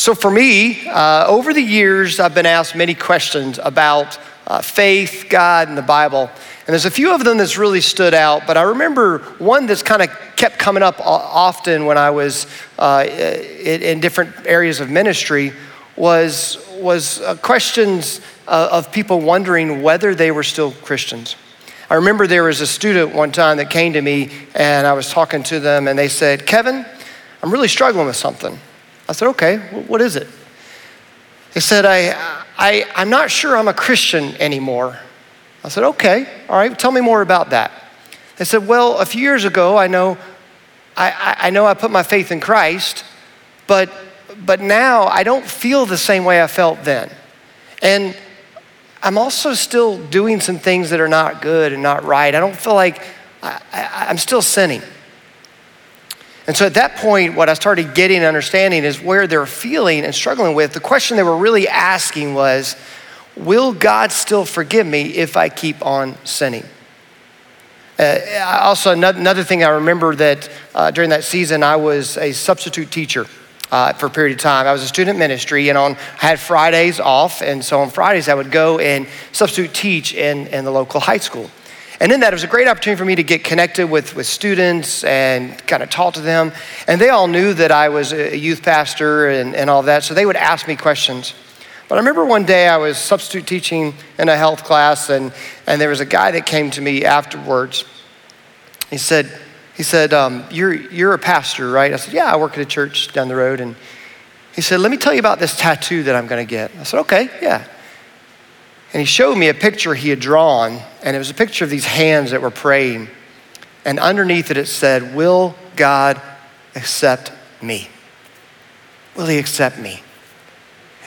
So, for me, uh, over the years, I've been asked many questions about uh, faith, God, and the Bible. And there's a few of them that's really stood out, but I remember one that's kind of kept coming up often when I was uh, in different areas of ministry was, was uh, questions uh, of people wondering whether they were still Christians. I remember there was a student one time that came to me and I was talking to them and they said, Kevin, I'm really struggling with something. I said, okay, what is it? He said, I, I, I'm not sure I'm a Christian anymore. I said, okay, all right, tell me more about that. They said, well, a few years ago, I know I, I know I put my faith in Christ, but, but now I don't feel the same way I felt then. And I'm also still doing some things that are not good and not right. I don't feel like I, I, I'm still sinning. And so at that point, what I started getting and understanding is where they're feeling and struggling with. The question they were really asking was, Will God still forgive me if I keep on sinning? Uh, also, another thing I remember that uh, during that season, I was a substitute teacher. Uh, for a period of time. I was a student ministry and on I had Fridays off, and so on Fridays I would go and substitute teach in, in the local high school. And in that, it was a great opportunity for me to get connected with, with students and kind of talk to them. And they all knew that I was a youth pastor and, and all that, so they would ask me questions. But I remember one day I was substitute teaching in a health class, and, and there was a guy that came to me afterwards. He said, he said um, you're, you're a pastor, right? I said, Yeah, I work at a church down the road. And he said, Let me tell you about this tattoo that I'm going to get. I said, Okay, yeah. And he showed me a picture he had drawn, and it was a picture of these hands that were praying. And underneath it, it said, Will God accept me? Will he accept me?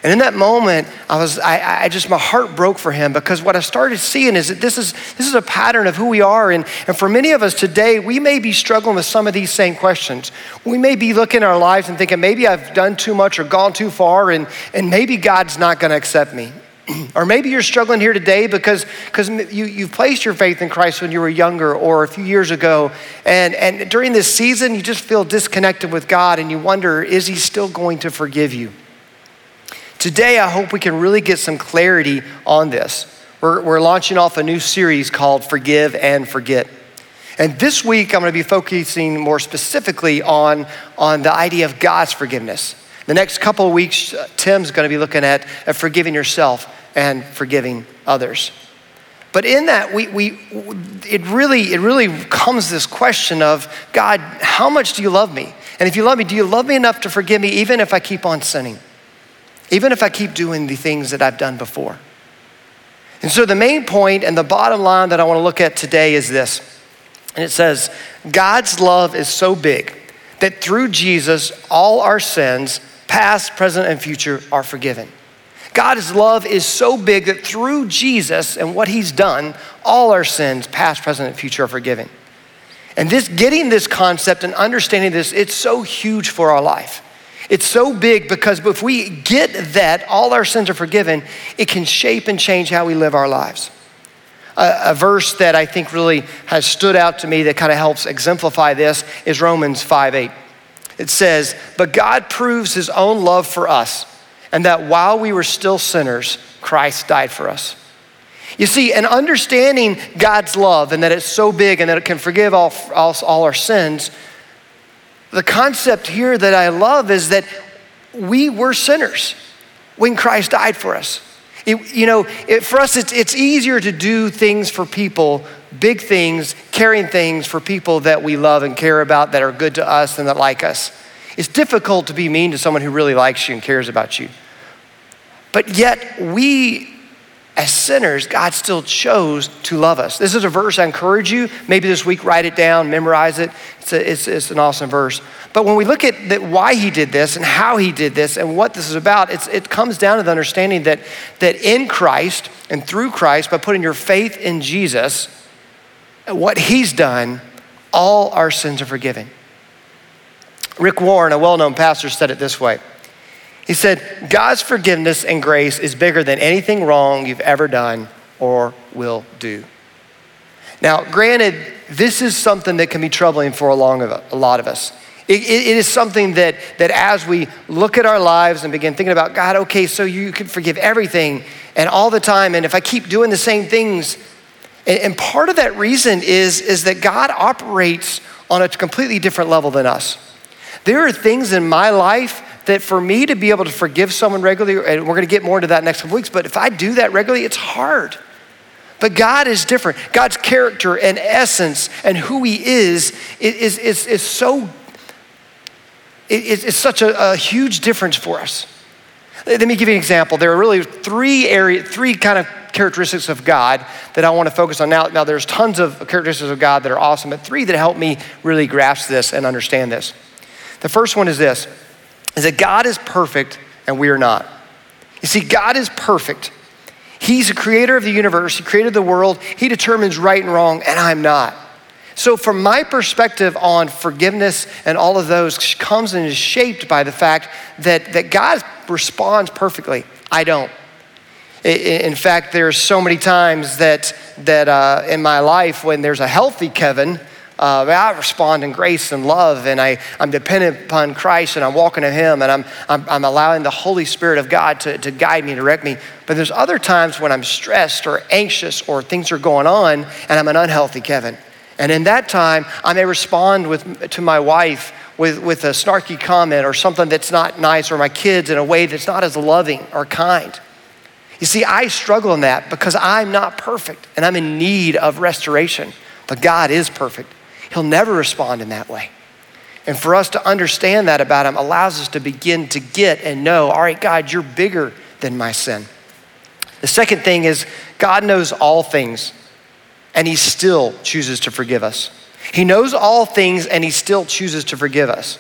And in that moment, I was, I, I, just, my heart broke for him because what I started seeing is that this is, this is a pattern of who we are. And, and for many of us today, we may be struggling with some of these same questions. We may be looking at our lives and thinking, maybe I've done too much or gone too far, and, and maybe God's not going to accept me. or maybe you're struggling here today because, you, you've placed your faith in Christ when you were younger or a few years ago. And, and during this season, you just feel disconnected with God and you wonder, is He still going to forgive you? Today, I hope we can really get some clarity on this. We're, we're launching off a new series called Forgive and Forget. And this week, I'm going to be focusing more specifically on, on the idea of God's forgiveness. The next couple of weeks, uh, Tim's going to be looking at, at forgiving yourself and forgiving others. But in that, we, we, it, really, it really comes this question of God, how much do you love me? And if you love me, do you love me enough to forgive me even if I keep on sinning? Even if I keep doing the things that I've done before? And so, the main point and the bottom line that I want to look at today is this. And it says, God's love is so big that through Jesus, all our sins past, present, and future, are forgiven. God's love is so big that through Jesus and what he's done, all our sins, past, present, and future, are forgiven. And this getting this concept and understanding this, it's so huge for our life. It's so big because if we get that all our sins are forgiven, it can shape and change how we live our lives. A, a verse that I think really has stood out to me that kind of helps exemplify this is Romans 5 8. It says, But God proves his own love for us, and that while we were still sinners, Christ died for us. You see, and understanding God's love and that it's so big and that it can forgive all, all, all our sins, the concept here that I love is that we were sinners when Christ died for us. It, you know, it, for us, it's, it's easier to do things for people big things, caring things for people that we love and care about that are good to us and that like us. It's difficult to be mean to someone who really likes you and cares about you. But yet, we as sinners, God still chose to love us. This is a verse I encourage you. Maybe this week, write it down, memorize it. It's, a, it's, it's an awesome verse. But when we look at the, why he did this and how he did this and what this is about, it comes down to the understanding that, that in Christ and through Christ, by putting your faith in Jesus, what he's done, all our sins are forgiven. Rick Warren, a well known pastor, said it this way He said, God's forgiveness and grace is bigger than anything wrong you've ever done or will do. Now, granted, this is something that can be troubling for a, lot of us. It, it, it is something that, that as we look at our lives and begin thinking about, God, okay, so you can forgive everything and all the time, and if I keep doing the same things, and, and part of that reason is, is that God operates on a completely different level than us. There are things in my life that for me to be able to forgive someone regularly, and we're gonna get more into that next couple weeks, but if I do that regularly, it's hard. But God is different. God's character and essence and who He is is, is, is so, it's such a, a huge difference for us. Let me give you an example. There are really three area, three kind of characteristics of God that I want to focus on. Now, now there's tons of characteristics of God that are awesome, but three that help me really grasp this and understand this. The first one is this is that God is perfect and we are not. You see, God is perfect. He's the creator of the universe, He created the world, He determines right and wrong, and I'm not. So, from my perspective on forgiveness and all of those, comes and is shaped by the fact that, that God responds perfectly. I don't. In fact, there's so many times that, that uh, in my life when there's a healthy Kevin, uh, I respond in grace and love, and I, I'm dependent upon Christ, and I'm walking to Him, and I'm, I'm, I'm allowing the Holy Spirit of God to, to guide me, and direct me. But there's other times when I'm stressed or anxious or things are going on, and I'm an unhealthy Kevin. And in that time, I may respond with, to my wife with, with a snarky comment or something that's not nice, or my kids in a way that's not as loving or kind. You see, I struggle in that because I'm not perfect and I'm in need of restoration. But God is perfect. He'll never respond in that way. And for us to understand that about Him allows us to begin to get and know, all right, God, you're bigger than my sin. The second thing is, God knows all things, and He still chooses to forgive us. He knows all things, and He still chooses to forgive us.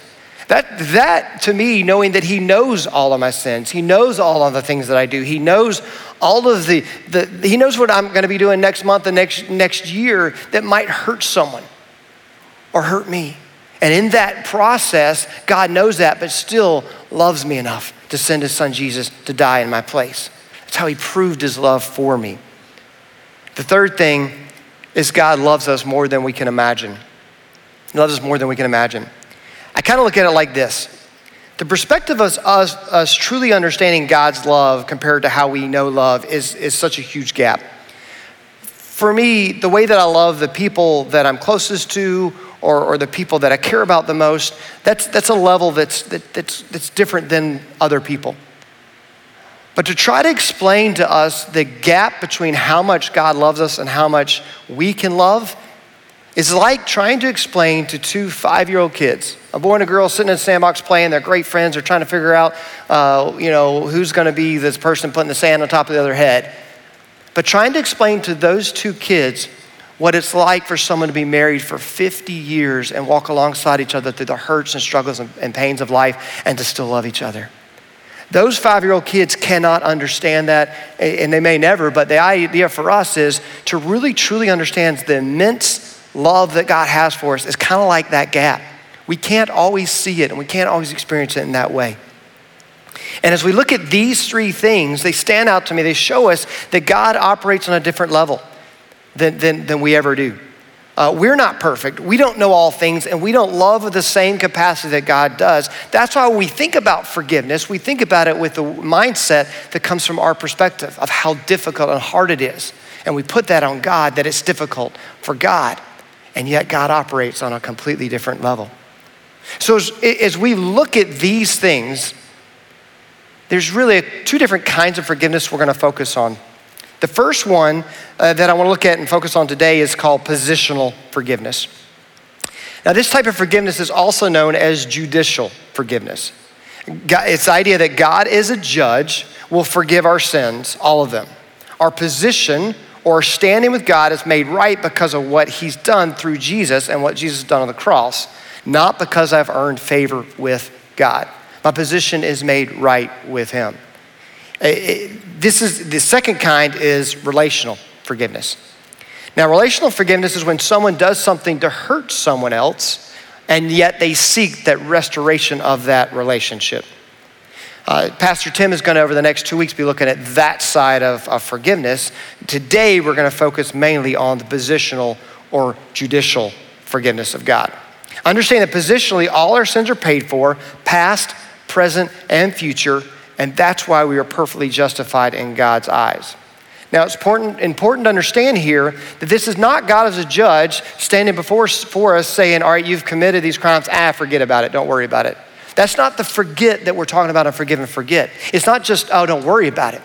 That, that to me, knowing that He knows all of my sins, He knows all of the things that I do, He knows all of the, the He knows what I'm going to be doing next month and next, next year that might hurt someone or hurt me. And in that process, God knows that, but still loves me enough to send His Son Jesus to die in my place. That's how He proved His love for me. The third thing is God loves us more than we can imagine. He loves us more than we can imagine. I kind of look at it like this the perspective of us, us truly understanding God's love compared to how we know love is, is such a huge gap. For me, the way that I love the people that I'm closest to or, or the people that I care about the most, that's, that's a level that's, that, that's, that's different than other people. But to try to explain to us the gap between how much God loves us and how much we can love is like trying to explain to two five year old kids, a boy and a girl sitting in a sandbox playing, they're great friends, they're trying to figure out, uh, you know, who's going to be this person putting the sand on top of the other head. But trying to explain to those two kids what it's like for someone to be married for 50 years and walk alongside each other through the hurts and struggles and, and pains of life and to still love each other. Those five year old kids cannot understand that, and they may never, but the idea for us is to really truly understand the immense love that God has for us is kind of like that gap. We can't always see it and we can't always experience it in that way. And as we look at these three things, they stand out to me. They show us that God operates on a different level than, than, than we ever do. Uh, we're not perfect. We don't know all things, and we don't love with the same capacity that God does. That's why we think about forgiveness. We think about it with the mindset that comes from our perspective of how difficult and hard it is. And we put that on God, that it's difficult for God. And yet, God operates on a completely different level. So, as, as we look at these things, there's really two different kinds of forgiveness we're going to focus on. The first one uh, that I want to look at and focus on today is called positional forgiveness. Now, this type of forgiveness is also known as judicial forgiveness. It's the idea that God is a judge, will forgive our sins, all of them. Our position or standing with God is made right because of what He's done through Jesus and what Jesus has done on the cross, not because I've earned favor with God. My position is made right with Him. This is the second kind is relational forgiveness. Now, relational forgiveness is when someone does something to hurt someone else, and yet they seek that restoration of that relationship. Uh, Pastor Tim is going to, over the next two weeks, be looking at that side of, of forgiveness. Today, we're going to focus mainly on the positional or judicial forgiveness of God. Understand that positionally, all our sins are paid for, past, present, and future, and that's why we are perfectly justified in God's eyes. Now, it's important, important to understand here that this is not God as a judge standing before for us saying, All right, you've committed these crimes. Ah, forget about it. Don't worry about it. That's not the forget that we're talking about on forgive and forget. It's not just, Oh, don't worry about it.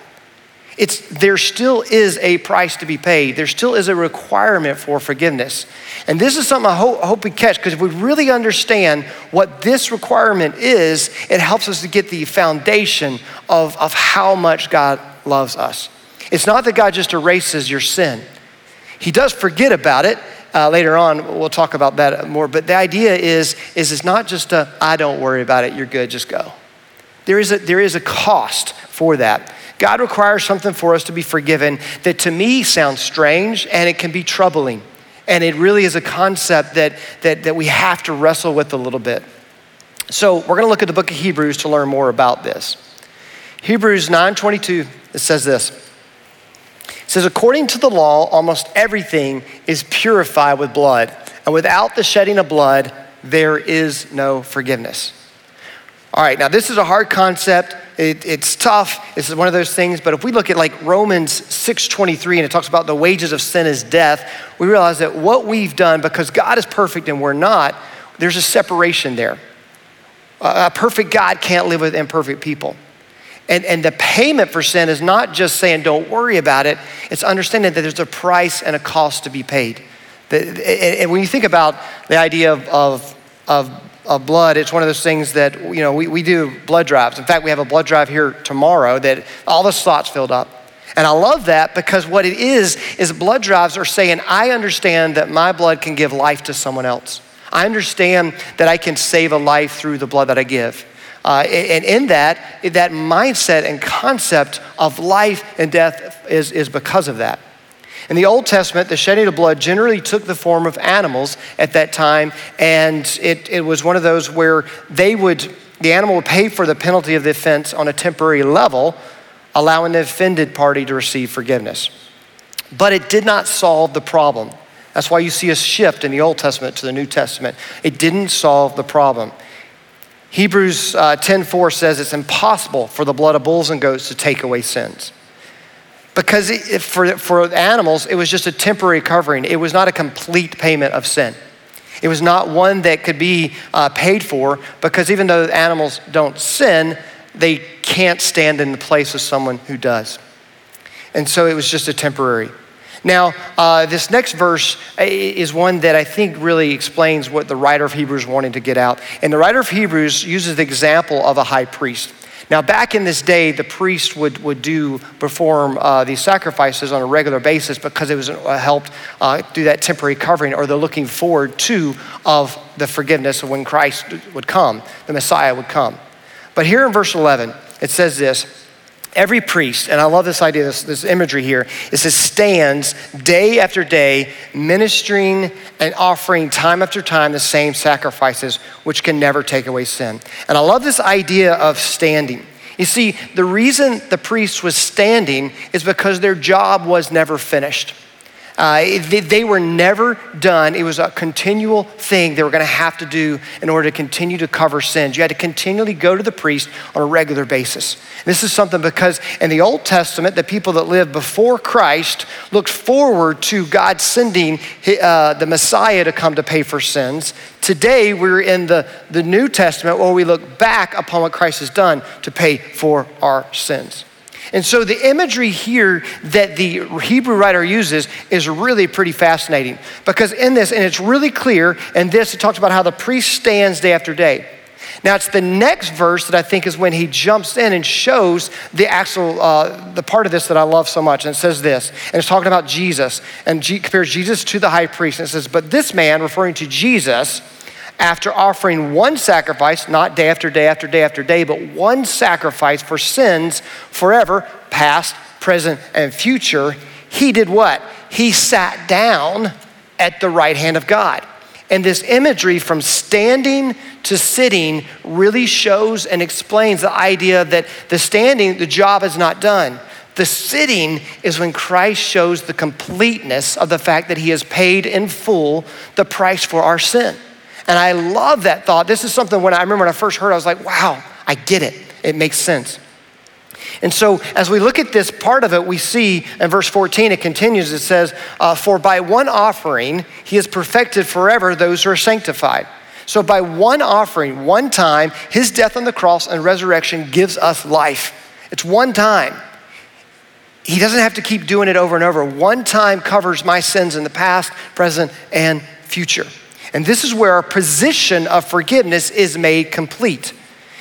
It's, there still is a price to be paid. There still is a requirement for forgiveness. And this is something I hope, I hope we catch because if we really understand what this requirement is, it helps us to get the foundation of, of how much God loves us. It's not that God just erases your sin, He does forget about it. Uh, later on, we'll talk about that more. But the idea is, is it's not just a, I don't worry about it, you're good, just go. There is a, there is a cost for that. God requires something for us to be forgiven that to me sounds strange and it can be troubling. And it really is a concept that, that, that we have to wrestle with a little bit. So we're going to look at the book of Hebrews to learn more about this. Hebrews 9:22 it says this. It says according to the law almost everything is purified with blood and without the shedding of blood there is no forgiveness. All right, now this is a hard concept. It, it's tough. It's one of those things. But if we look at like Romans 6:23 and it talks about the wages of sin is death, we realize that what we've done because God is perfect and we're not, there's a separation there. A perfect God can't live with imperfect people. And, and the payment for sin is not just saying, don't worry about it, it's understanding that there's a price and a cost to be paid. And when you think about the idea of, of, of of blood, it's one of those things that, you know, we, we do blood drives. In fact, we have a blood drive here tomorrow that all the slots filled up. And I love that because what it is, is blood drives are saying, I understand that my blood can give life to someone else. I understand that I can save a life through the blood that I give. Uh, and in that, that mindset and concept of life and death is, is because of that. In the Old Testament, the shedding of blood generally took the form of animals at that time, and it, it was one of those where they would, the animal would pay for the penalty of the offense on a temporary level, allowing the offended party to receive forgiveness. But it did not solve the problem. That's why you see a shift in the Old Testament to the New Testament. It didn't solve the problem. Hebrews uh, 10:4 says it's impossible for the blood of bulls and goats to take away sins because it, for, for animals, it was just a temporary covering. It was not a complete payment of sin. It was not one that could be uh, paid for because even though animals don't sin, they can't stand in the place of someone who does. And so it was just a temporary. Now, uh, this next verse uh, is one that I think really explains what the writer of Hebrews wanted to get out. And the writer of Hebrews uses the example of a high priest. Now, back in this day, the priest would, would do perform uh, these sacrifices on a regular basis because it was uh, helped uh, do that temporary covering, or they're looking forward to of the forgiveness of when Christ would come, the Messiah would come. But here in verse 11, it says this every priest, and I love this idea, this, this, imagery here, it says stands day after day, ministering and offering time after time the same sacrifices, which can never take away sin. And I love this idea of standing. You see, the reason the priest was standing is because their job was never finished. Uh, they, they, were never done. It was a continual thing they were going to have to do in order to continue to cover sins. You had to continually go to the priest on a regular basis. This is something because in the Old Testament, the people that lived before Christ looked forward to God sending uh, the Messiah to come to pay for sins. Today, we're in the, the New Testament where we look back upon what Christ has done to pay for our sins. And so the imagery here that the Hebrew writer uses is really pretty fascinating because in this, and it's really clear, in this, it talks about how the priest stands day after day. Now it's the next verse that I think is when he jumps in and shows the actual uh, the part of this that I love so much, and it says this, and it's talking about Jesus, and G- compares Jesus to the high priest, and it says, "But this man, referring to Jesus." After offering one sacrifice, not day after day after day after day, but one sacrifice for sins forever, past, present, and future, he did what? He sat down at the right hand of God. And this imagery from standing to sitting really shows and explains the idea that the standing, the job is not done. The sitting is when Christ shows the completeness of the fact that he has paid in full the price for our sin. And I love that thought. This is something when I remember when I first heard, I was like, wow, I get it. It makes sense. And so, as we look at this part of it, we see in verse 14, it continues, it says, uh, For by one offering he has perfected forever those who are sanctified. So, by one offering, one time, his death on the cross and resurrection gives us life. It's one time. He doesn't have to keep doing it over and over. One time covers my sins in the past, present, and future. And this is where our position of forgiveness is made complete.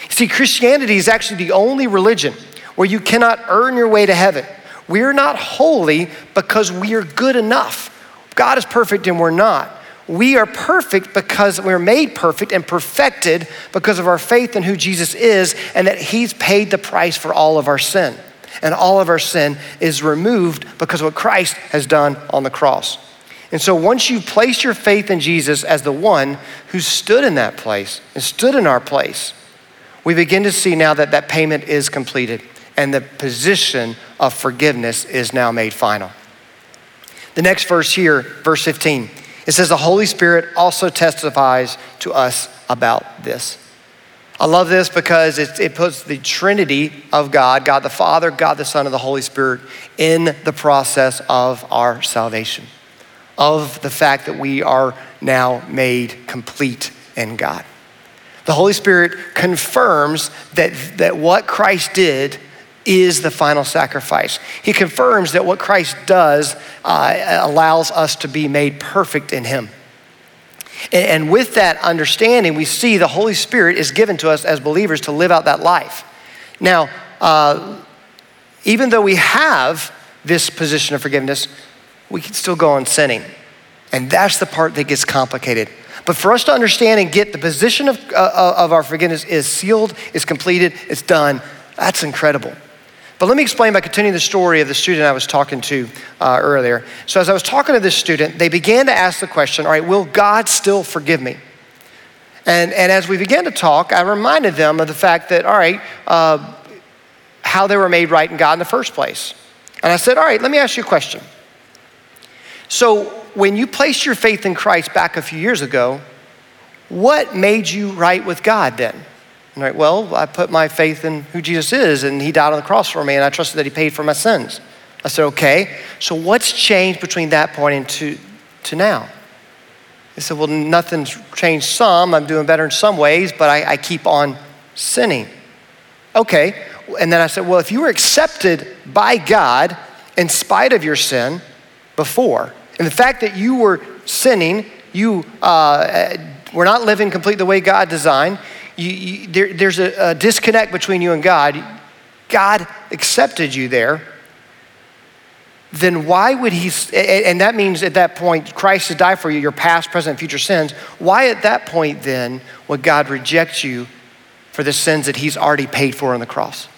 See, Christianity is actually the only religion where you cannot earn your way to heaven. We are not holy because we are good enough. God is perfect and we're not. We are perfect because we're made perfect and perfected because of our faith in who Jesus is and that He's paid the price for all of our sin. And all of our sin is removed because of what Christ has done on the cross. And so once you place your faith in Jesus as the one who stood in that place and stood in our place, we begin to see now that that payment is completed and the position of forgiveness is now made final. The next verse here, verse 15, it says, The Holy Spirit also testifies to us about this. I love this because it, it, puts the Trinity of God, God the Father, God the Son, and the Holy Spirit, in the process of our salvation, of the fact that we are now made complete in God. The Holy Spirit confirms that, that what Christ did is the final sacrifice. He confirms that what Christ does uh, allows us to be made perfect in Him. And, and with that understanding, we see the Holy Spirit is given to us as believers to live out that life. Now, uh, even though we have this position of forgiveness, we can still go on sinning. And that's the part that gets complicated. But for us to understand and get the position of, uh, of our forgiveness is sealed, is completed, it's done, that's incredible. But let me explain by continuing the story of the student I was talking to uh, earlier. So, as I was talking to this student, they began to ask the question all right, will God still forgive me? And, and as we began to talk, I reminded them of the fact that, all right, uh, how they were made right in God in the first place. And I said, all right, let me ask you a question. So, when you placed your faith in Christ back a few years ago, what made you right with God then? Right, well, I put my faith in who Jesus is, and He died on the cross for me, and I trusted that He paid for my sins. I said, okay, so what's changed between that point and to, to now? He said, well, nothing's changed some. I'm doing better in some ways, but I, I keep on sinning. Okay, and then I said, well, if you were accepted by God in spite of your sin before, and the fact that you were sinning, you uh, were not living completely the way God designed, you, you, there, there's a, a disconnect between you and God. God accepted you there. Then why would he, and that means at that point, Christ has died for you, your past, present, and future sins. Why at that point then would God reject you for the sins that he's already paid for on the cross?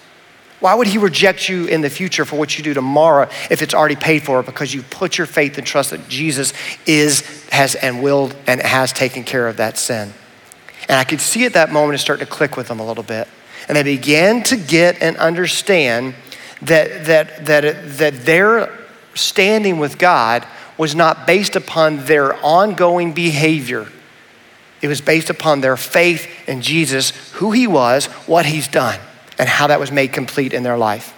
Why would he reject you in the future for what you do tomorrow if it's already paid for? Because you put your faith and trust that Jesus is, has, and will, and has taken care of that sin. And I could see at that moment it start to click with them a little bit. And they began to get and understand that, that, that, that their standing with God was not based upon their ongoing behavior. It was based upon their faith in Jesus, who he was, what he's done, and how that was made complete in their life.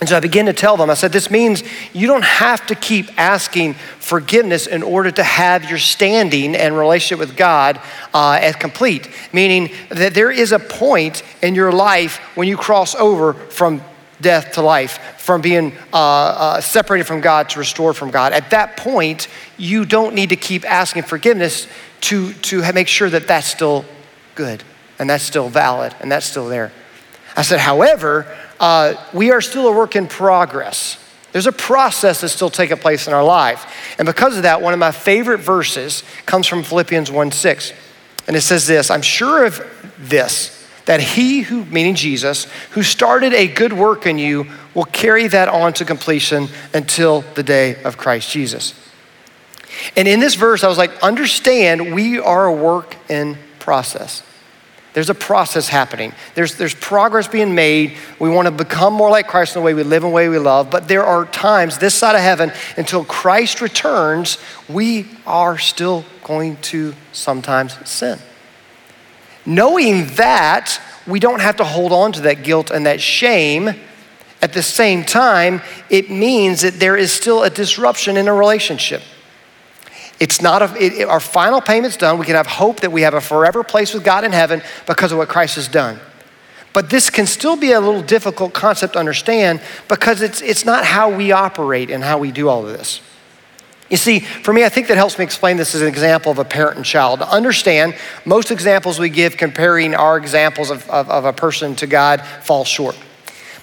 And so I began to tell them, I said, this means you don't have to keep asking forgiveness in order to have your standing and relationship with God uh, as complete. Meaning that there is a point in your life when you cross over from death to life, from being uh, uh, separated from God to restored from God. At that point, you don't need to keep asking forgiveness to, to make sure that that's still good and that's still valid and that's still there. I said, however, uh, we are still a work in progress. There's a process that's still taking place in our life. And because of that, one of my favorite verses comes from Philippians 1 6. And it says this I'm sure of this, that he who, meaning Jesus, who started a good work in you will carry that on to completion until the day of Christ Jesus. And in this verse, I was like, understand we are a work in process. There's a process happening. There's, there's progress being made. We want to become more like Christ in the way we live and the way we love. But there are times this side of heaven, until Christ returns, we are still going to sometimes sin. Knowing that, we don't have to hold on to that guilt and that shame. At the same time, it means that there is still a disruption in a relationship. It's not a, it, our final payment's done. We can have hope that we have a forever place with God in heaven because of what Christ has done. But this can still be a little difficult concept to understand because it's, it's not how we operate and how we do all of this. You see, for me, I think that helps me explain this as an example of a parent and child. To understand, most examples we give comparing our examples of, of, of a person to God fall short.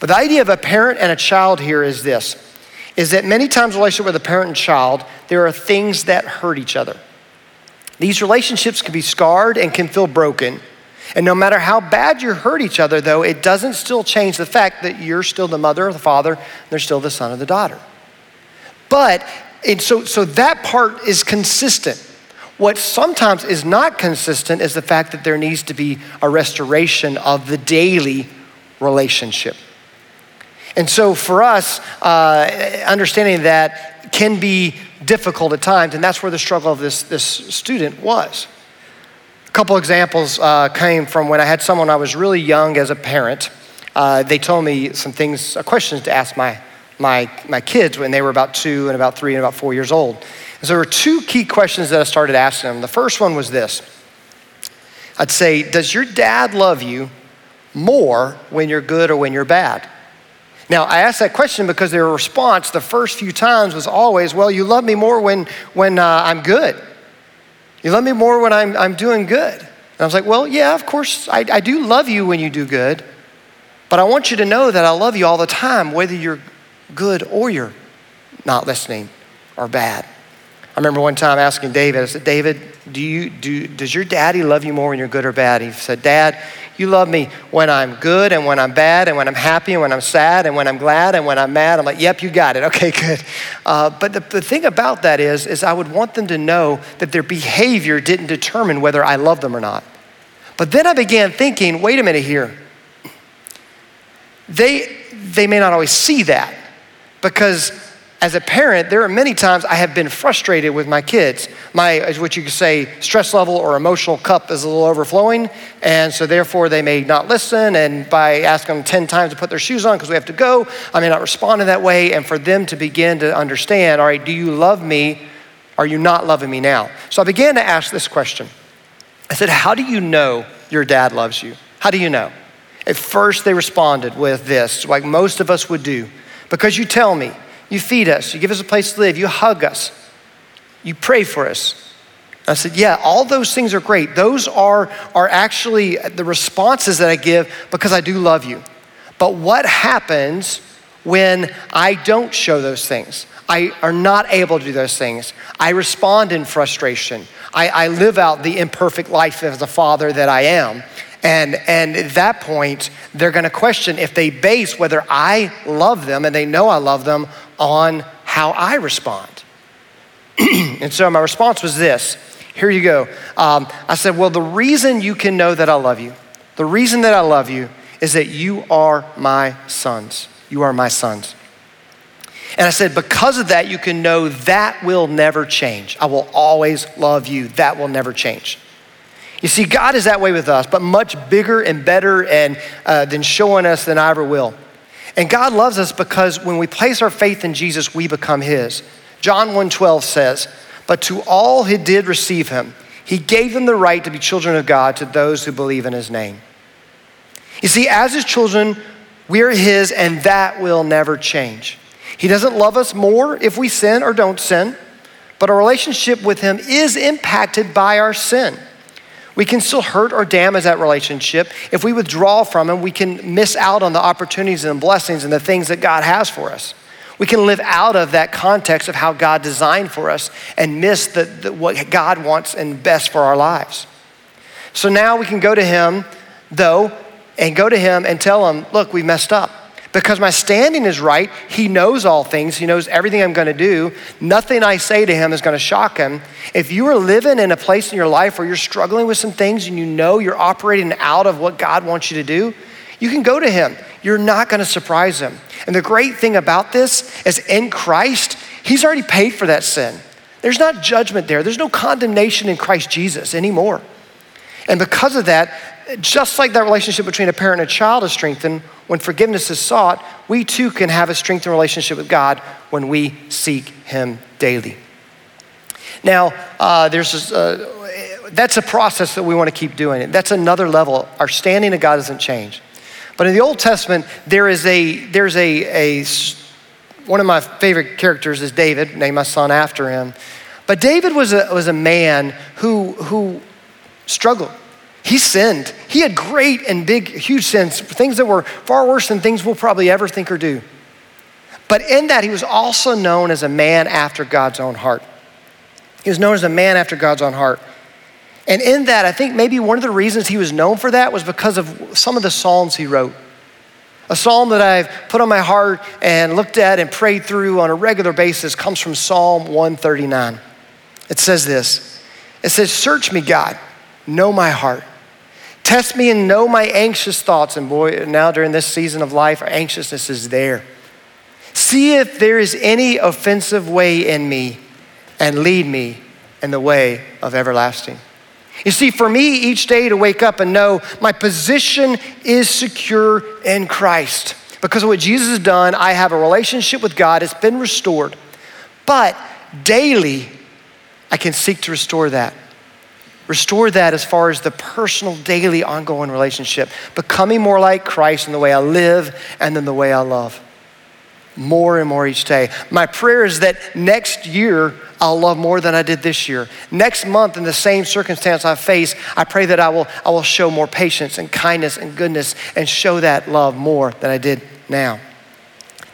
But the idea of a parent and a child here is this is that many times relationship with a parent and child, there are things that hurt each other. These relationships can be scarred and can feel broken. And no matter how bad you hurt each other, though, it doesn't still change the fact that you're still the mother or the father, and they're still the son or the daughter. But and so, so that part is consistent. What sometimes is not consistent is the fact that there needs to be a restoration of the daily relationship. And so for us, uh, understanding that can be difficult at times, and that's where the struggle of this, this student was. A couple examples uh, came from when I had someone I was really young as a parent. Uh, they told me some things, uh, questions to ask my my, my kids when they were about two and about three and about four years old. And so there were two key questions that I started asking them. The first one was this I'd say, Does your dad love you more when you're good or when you're bad? Now, I asked that question because their response the first few times was always, Well, you love me more when, when uh, I'm good. You love me more when I'm, I'm doing good. And I was like, Well, yeah, of course, I, I do love you when you do good. But I want you to know that I love you all the time, whether you're good or you're not listening or bad. I remember one time asking David, I said, David, do you, do, does your daddy love you more when you're good or bad? He said, Dad, you love me when I'm good and when I'm bad and when I'm happy and when I'm sad and when I'm glad and when I'm mad. I'm like, yep, you got it. Okay, good. Uh, but the, the thing about that is, is I would want them to know that their behavior didn't determine whether I love them or not. But then I began thinking, wait a minute here. They, they may not always see that because as a parent, there are many times I have been frustrated with my kids. My, what you could say, stress level or emotional cup is a little overflowing, and so therefore they may not listen. And by asking them 10 times to put their shoes on because we have to go, I may not respond in that way. And for them to begin to understand, all right, do you love me? Are you not loving me now? So I began to ask this question. I said, How do you know your dad loves you? How do you know? At first, they responded with this, like most of us would do because you tell me, you feed us, you give us a place to live, you hug us, you pray for us. I said, Yeah, all those things are great. Those are, are actually the responses that I give because I do love you. But what happens when I don't show those things? I are not able to do those things. I respond in frustration. I, I live out the imperfect life as a father that I am. And, and at that point, they're going to question if they base whether I love them and they know I love them on how I respond. and so my response was this here you go. Um, I said, Well, the reason you can know that I love you, the reason that I love you is that you are my sons. You are my sons. And I said, Because of that, you can know that will never change. I will always love you. That will never change. You see, God is that way with us, but much bigger and better and, uh, than showing us than I ever will. And God loves us because when we place our faith in Jesus, we become His. John 1:12 says, "But to all who did receive Him, He gave them the right to be children of God to those who believe in His name." You see, as His children, we are His, and that will never change. He doesn't love us more if we sin or don't sin, but our relationship with Him is impacted by our sin. We can still hurt or damage that relationship. If we withdraw from Him, we can miss out on the opportunities and blessings and the things that God has for us. We can live out of that context of how God designed for us and miss the, the, what God wants and best for our lives. So now we can go to Him, though, and go to Him and tell Him, look, we messed up. Because my standing is right, he knows all things, he knows everything I'm going to do. Nothing I say to him is going to shock him. If you are living in a place in your life where you're struggling with some things and you know you're operating out of what God wants you to do, you can go to him. You're not going to surprise him. And the great thing about this is in Christ, he's already paid for that sin. There's not judgment there. There's no condemnation in Christ Jesus anymore. And because of that, just like that relationship between a parent and a child is strengthened, when forgiveness is sought, we too can have a strengthened relationship with God when we seek Him daily. Now, uh, there's this, uh, that's a process that we want to keep doing. That's another level. Our standing to God doesn't change. But in the Old Testament, there is a, there's a, a one of my favorite characters is David, named my son after him. But David was a, was a man who, who struggled. He sinned. He had great and big, huge sins, things that were far worse than things we'll probably ever think or do. But in that, he was also known as a man after God's own heart. He was known as a man after God's own heart. And in that, I think maybe one of the reasons he was known for that was because of some of the Psalms he wrote. A psalm that I've put on my heart and looked at and prayed through on a regular basis comes from Psalm 139. It says this It says, Search me, God, know my heart. Test me and know my anxious thoughts. And boy, now during this season of life, our anxiousness is there. See if there is any offensive way in me and lead me in the way of everlasting. You see, for me, each day to wake up and know my position is secure in Christ. Because of what Jesus has done, I have a relationship with God, it's been restored. But daily, I can seek to restore that. Restore that as far as the personal, daily, ongoing relationship, becoming more like Christ in the way I live and in the way I love. More and more each day. My prayer is that next year, I'll love more than I did this year. Next month, in the same circumstance I face, I pray that I will, I will show more patience and kindness and goodness and show that love more than I did now.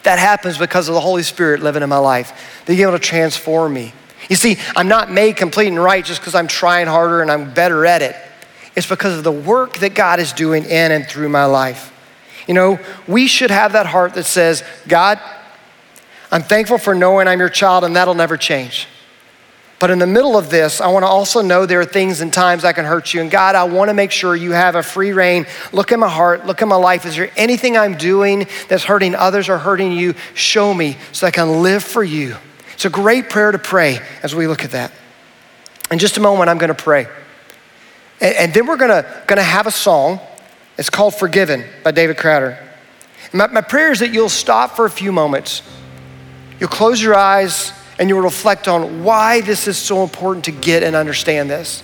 That happens because of the Holy Spirit living in my life, being able to transform me. You see, I'm not made complete and right just because I'm trying harder and I'm better at it. It's because of the work that God is doing in and through my life. You know, we should have that heart that says, God, I'm thankful for knowing I'm your child and that'll never change. But in the middle of this, I want to also know there are things and times I can hurt you. And God, I want to make sure you have a free rein. Look at my heart, look at my life. Is there anything I'm doing that's hurting others or hurting you? Show me so I can live for you. It's a great prayer to pray as we look at that. In just a moment, I'm going to pray. And, and then we're going to, going to have a song. It's called Forgiven by David Crowder. My, my prayer is that you'll stop for a few moments. You'll close your eyes and you will reflect on why this is so important to get and understand this.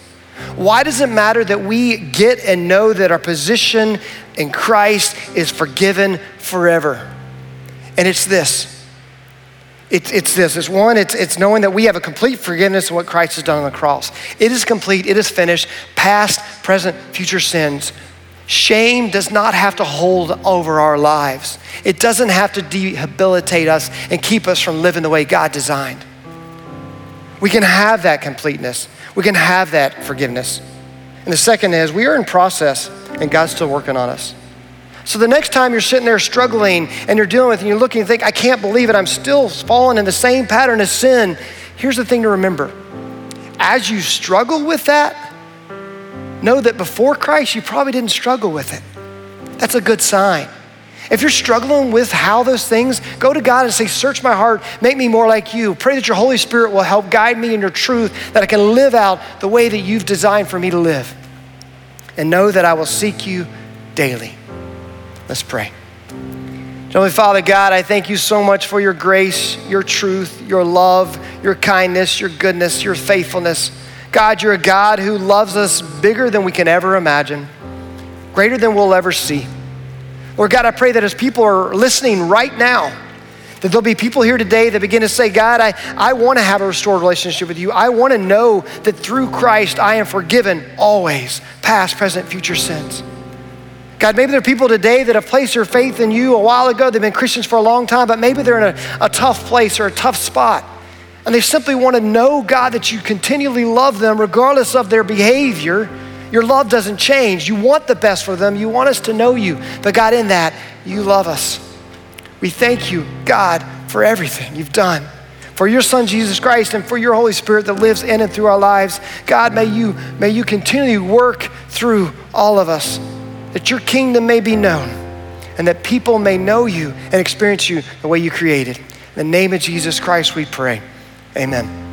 Why does it matter that we get and know that our position in Christ is forgiven forever? And it's this. It's, it's this. It's one, it's, it's knowing that we have a complete forgiveness of what Christ has done on the cross. It is complete, it is finished, past, present, future sins Shame does not have to hold over our lives. It doesn't have to debilitate us and keep us from living the way God designed. We can have that completeness. We can have that forgiveness. And the second is we are in process and God's still working on us. So the next time you're sitting there struggling and you're dealing with it and you're looking and think, I can't believe it, I'm still falling in the same pattern of sin. Here's the thing to remember. As you struggle with that, know that before Christ, you probably didn't struggle with it. That's a good sign. If you're struggling with how those things, go to God and say, Search my heart, make me more like you. Pray that your Holy Spirit will help guide me in your truth, that I can live out the way that you've designed for me to live. And know that I will seek you daily. Let's pray. Heavenly Father God, I thank you so much for your grace, your truth, your love, your kindness, your goodness, your faithfulness. God, you're a God who loves us bigger than we can ever imagine, greater than we'll ever see. Lord God, I pray that as people are listening right now, that there'll be people here today that begin to say, God, I, I want to have a restored relationship with you. I want to know that through Christ I am forgiven always, past, present, future sins. God, maybe there are people today that have placed their faith in you a while ago. They've been Christians for a long time, but maybe they're in a, a tough place or a tough spot. And they simply want to know, God, that you continually love them regardless of their behavior. Your love doesn't change. You want the best for them. You want us to know you. But God, in that, you love us. We thank you, God, for everything you've done. For your son Jesus Christ and for your Holy Spirit that lives in and through our lives. God, may you, may you continually work through all of us, that your kingdom may be known, and that people may know you and experience you the way you created. In the name of Jesus Christ, we pray. Amen.